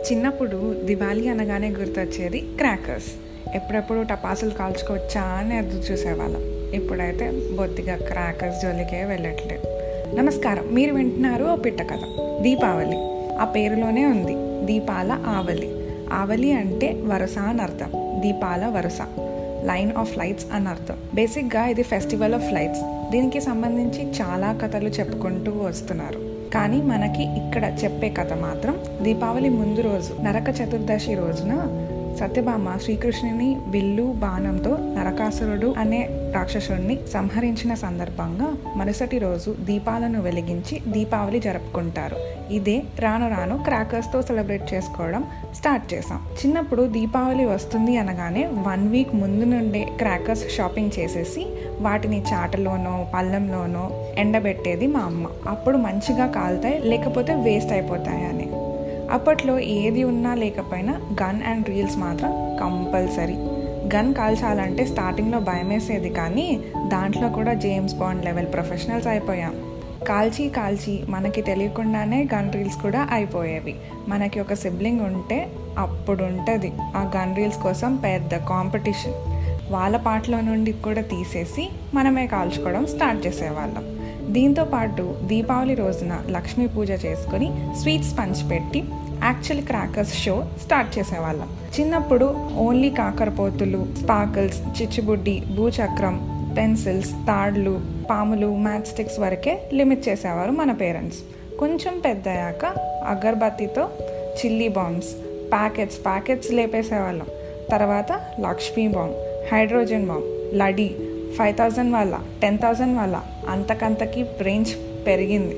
చిన్నప్పుడు దివాళీ అనగానే గుర్తొచ్చేది క్రాకర్స్ ఎప్పుడెప్పుడు టపాసులు కాల్చుకోవచ్చా అని ఎదురు చూసేవాళ్ళం. ఇప్పుడైతే బొత్తిగా క్రాకర్స్ జోలికే వెళ్ళట్లేదు. నమస్కారం మీరు వింటున్నారు ఓ పిట్ట కథ. దీపావళి. ఆ పేరులోనే ఉంది. దీపాల ఆవలి. ఆవలి అంటే వరుస అని అర్థం. దీపాల వరుస. లైన్ ఆఫ్ లైట్స్ అని అర్థం. బేసిక్గా ఇది ఫెస్టివల్ ఆఫ్ లైట్స్. దీనికి సంబంధించి చాలా కథలు చెప్పుకుంటూ వస్తున్నారు. కానీ మనకి ఇక్కడ చెప్పే కథ మాత్రం దీపావళి ముందు రోజు నరక చతుర్దశి రోజున సత్యభామ శ్రీకృష్ణుని విల్లు బాణంతో నరకాసురుడు అనే రాక్షసుడిని సంహరించిన సందర్భంగా మరుసటి రోజు దీపాలను వెలిగించి దీపావళి జరుపుకుంటారు. ఇదే రాను రాను క్రాకర్స్తో సెలబ్రేట్ చేసుకోవడం స్టార్ట్ చేసాం చిన్నప్పుడు దీపావళి వస్తుంది అనగానే వన్ వీక్ ముందు నుండే క్రాకర్స్ షాపింగ్ చేసేసి వాటిని చాటలోనో పళ్ళంలోనో ఎండబెట్టేది మా అమ్మ. అప్పుడు మంచిగా కాలుతాయి లేకపోతే వేస్ట్ అయిపోతాయి అని. అప్పట్లో ఏది ఉన్నా లేకపోయినా గన్ అండ్ రీల్స్ మాత్రం కంపల్సరీ. గన్ కాల్చాలంటే స్టార్టింగ్లో భయమేసేది కానీ దాంట్లో కూడా జేమ్స్ బాండ్ లెవెల్ ప్రొఫెషనల్స్ అయిపోయాం. కాల్చి కాల్చి మనకి తెలియకుండానే గన్ రీల్స్ కూడా అయిపోయేవి. మనకి ఒక సిబ్లింగ్ ఉంటే అప్పుడు ఉంటుంది ఆ గన్ రీల్స్ కోసం పెద్ద కాంపిటీషన్. వాళ్ళ పాటలో నుండి కూడా తీసేసి మనమే కాల్చుకోవడం స్టార్ట్ చేసేవాళ్ళం. దీంతో పాటు దీపావళి రోజున లక్ష్మీ పూజ చేసుకుని స్వీట్స్ పంచిపెట్టి యాక్చువల్ క్రాకర్స్ షో స్టార్ట్ చేసేవాళ్ళం. చిన్నప్పుడు ఓన్లీ కాకరపోతులు స్పార్కిల్స్ చిచ్చుబుడ్డి భూచక్రం పెన్సిల్స్ తాడ్లు పాములు మ్యాచ్ స్టిక్స్ వరకే లిమిట్ చేసేవారు మన పేరెంట్స్ కొంచెం పెద్దయ్యాక అగర్బత్తితో చిల్లీ బాంబ్స్ ప్యాకెట్స్ ప్యాకెట్స్ లేపేసేవాళ్ళం. తర్వాత లక్ష్మీ బాంబ్ హైడ్రోజన్ బాంబ్ లడీ ఫైవ్ థౌజండ్ వల్ల టెన్ థౌజండ్ వల్ల అంతకంతకి రేంజ్ పెరిగింది.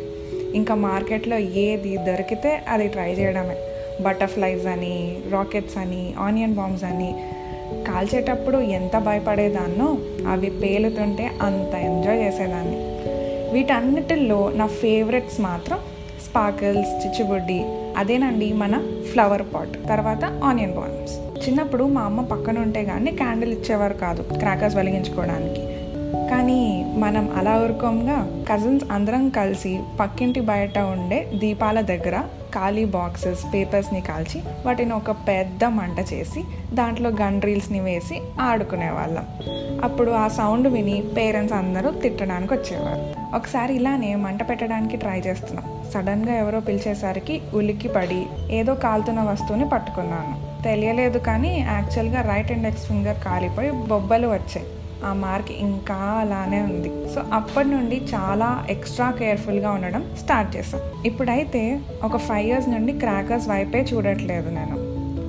ఇంకా మార్కెట్లో ఏది దొరికితే అది ట్రై చేయడమే. బటర్ఫ్లైస్ అని రాకెట్స్ అని ఆనియన్ బాంబ్స్ అని. కాల్చేటప్పుడు ఎంత భయపడేదాన్నో అవి పేలుతుంటే అంత ఎంజాయ్ చేసేదాన్ని. వీటన్నిటిల్లో నా ఫేవరెట్స్ మాత్రం స్పార్కిల్స్ చిచ్చుబుడ్డి అదేనండి మన ఫ్లవర్ పాట్ తర్వాత ఆనియన్ బాంబ్స్. చిన్నప్పుడు మా అమ్మ పక్కన ఉంటే కానీ క్యాండిల్ ఇచ్చేవారు కాదు క్రాకర్స్ వెలిగించుకోవడానికి. కానీ మనం అలా ఊరుకోంగా. కజిన్స్ అందరం కలిసి పక్కింటి బయట ఉండే దీపాల దగ్గర ఖాళీ బాక్సెస్ పేపర్స్ని కాల్చి వాటిని ఒక పెద్ద మంట చేసి దాంట్లో గన్ రీల్స్ని వేసి ఆడుకునే వాళ్ళం. అప్పుడు ఆ సౌండ్ విని పేరెంట్స్ అందరూ తిట్టడానికి వచ్చేవారు. ఒకసారి ఇలానే మంట పెట్టడానికి ట్రై చేస్తున్నాం. సడన్గా ఎవరో పిలిచేసరికి ఉలిక్కి పడి ఏదో కాలుతున్న వస్తువుని పట్టుకున్నాను. తెలియలేదు కానీ యాక్చువల్గా రైట్ ఇండెక్స్ ఫింగర్ కాలిపోయి బొబ్బలు వచ్చాయి. ఆ మార్క్ ఇంకా అలానే ఉంది. సో అప్పటి నుండి చాలా ఎక్స్ట్రా కేర్ఫుల్గా ఉండడం స్టార్ట్ చేశాను ఇప్పుడైతే ఒక ఫైవ్ ఇయర్స్ నుండి క్రాకర్స్ వైపే చూడట్లేదు నేను.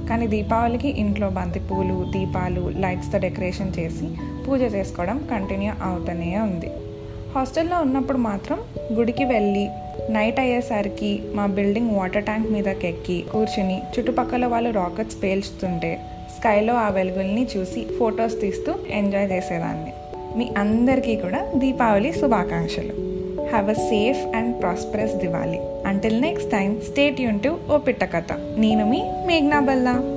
కానీ దీపావళికి ఇంట్లో బంతి పూలు దీపాలు లైట్స్తో డెకరేషన్ చేసి పూజ చేసుకోవడం కంటిన్యూ అవుతూనే ఉంది. హాస్టల్లో ఉన్నప్పుడు మాత్రం గుడికి వెళ్ళి నైట్ అయ్యేసరికి మా బిల్డింగ్ వాటర్ ట్యాంక్ మీదకి ఎక్కి కూర్చుని చుట్టుపక్కల వాళ్ళు రాకెట్స్ పేల్చుతుంటే స్కైలో ఆ వెలుగుల్ని చూసి ఫొటోస్ తీస్తూ ఎంజాయ్ చేసేదాన్ని. మీ అందరికీ కూడా దీపావళి శుభాకాంక్షలు. Have a safe and prosperous Diwali until next time stay Yoon to ఓ పిట్ట కథ. నేను మీ మేఘ్నా బల్లా.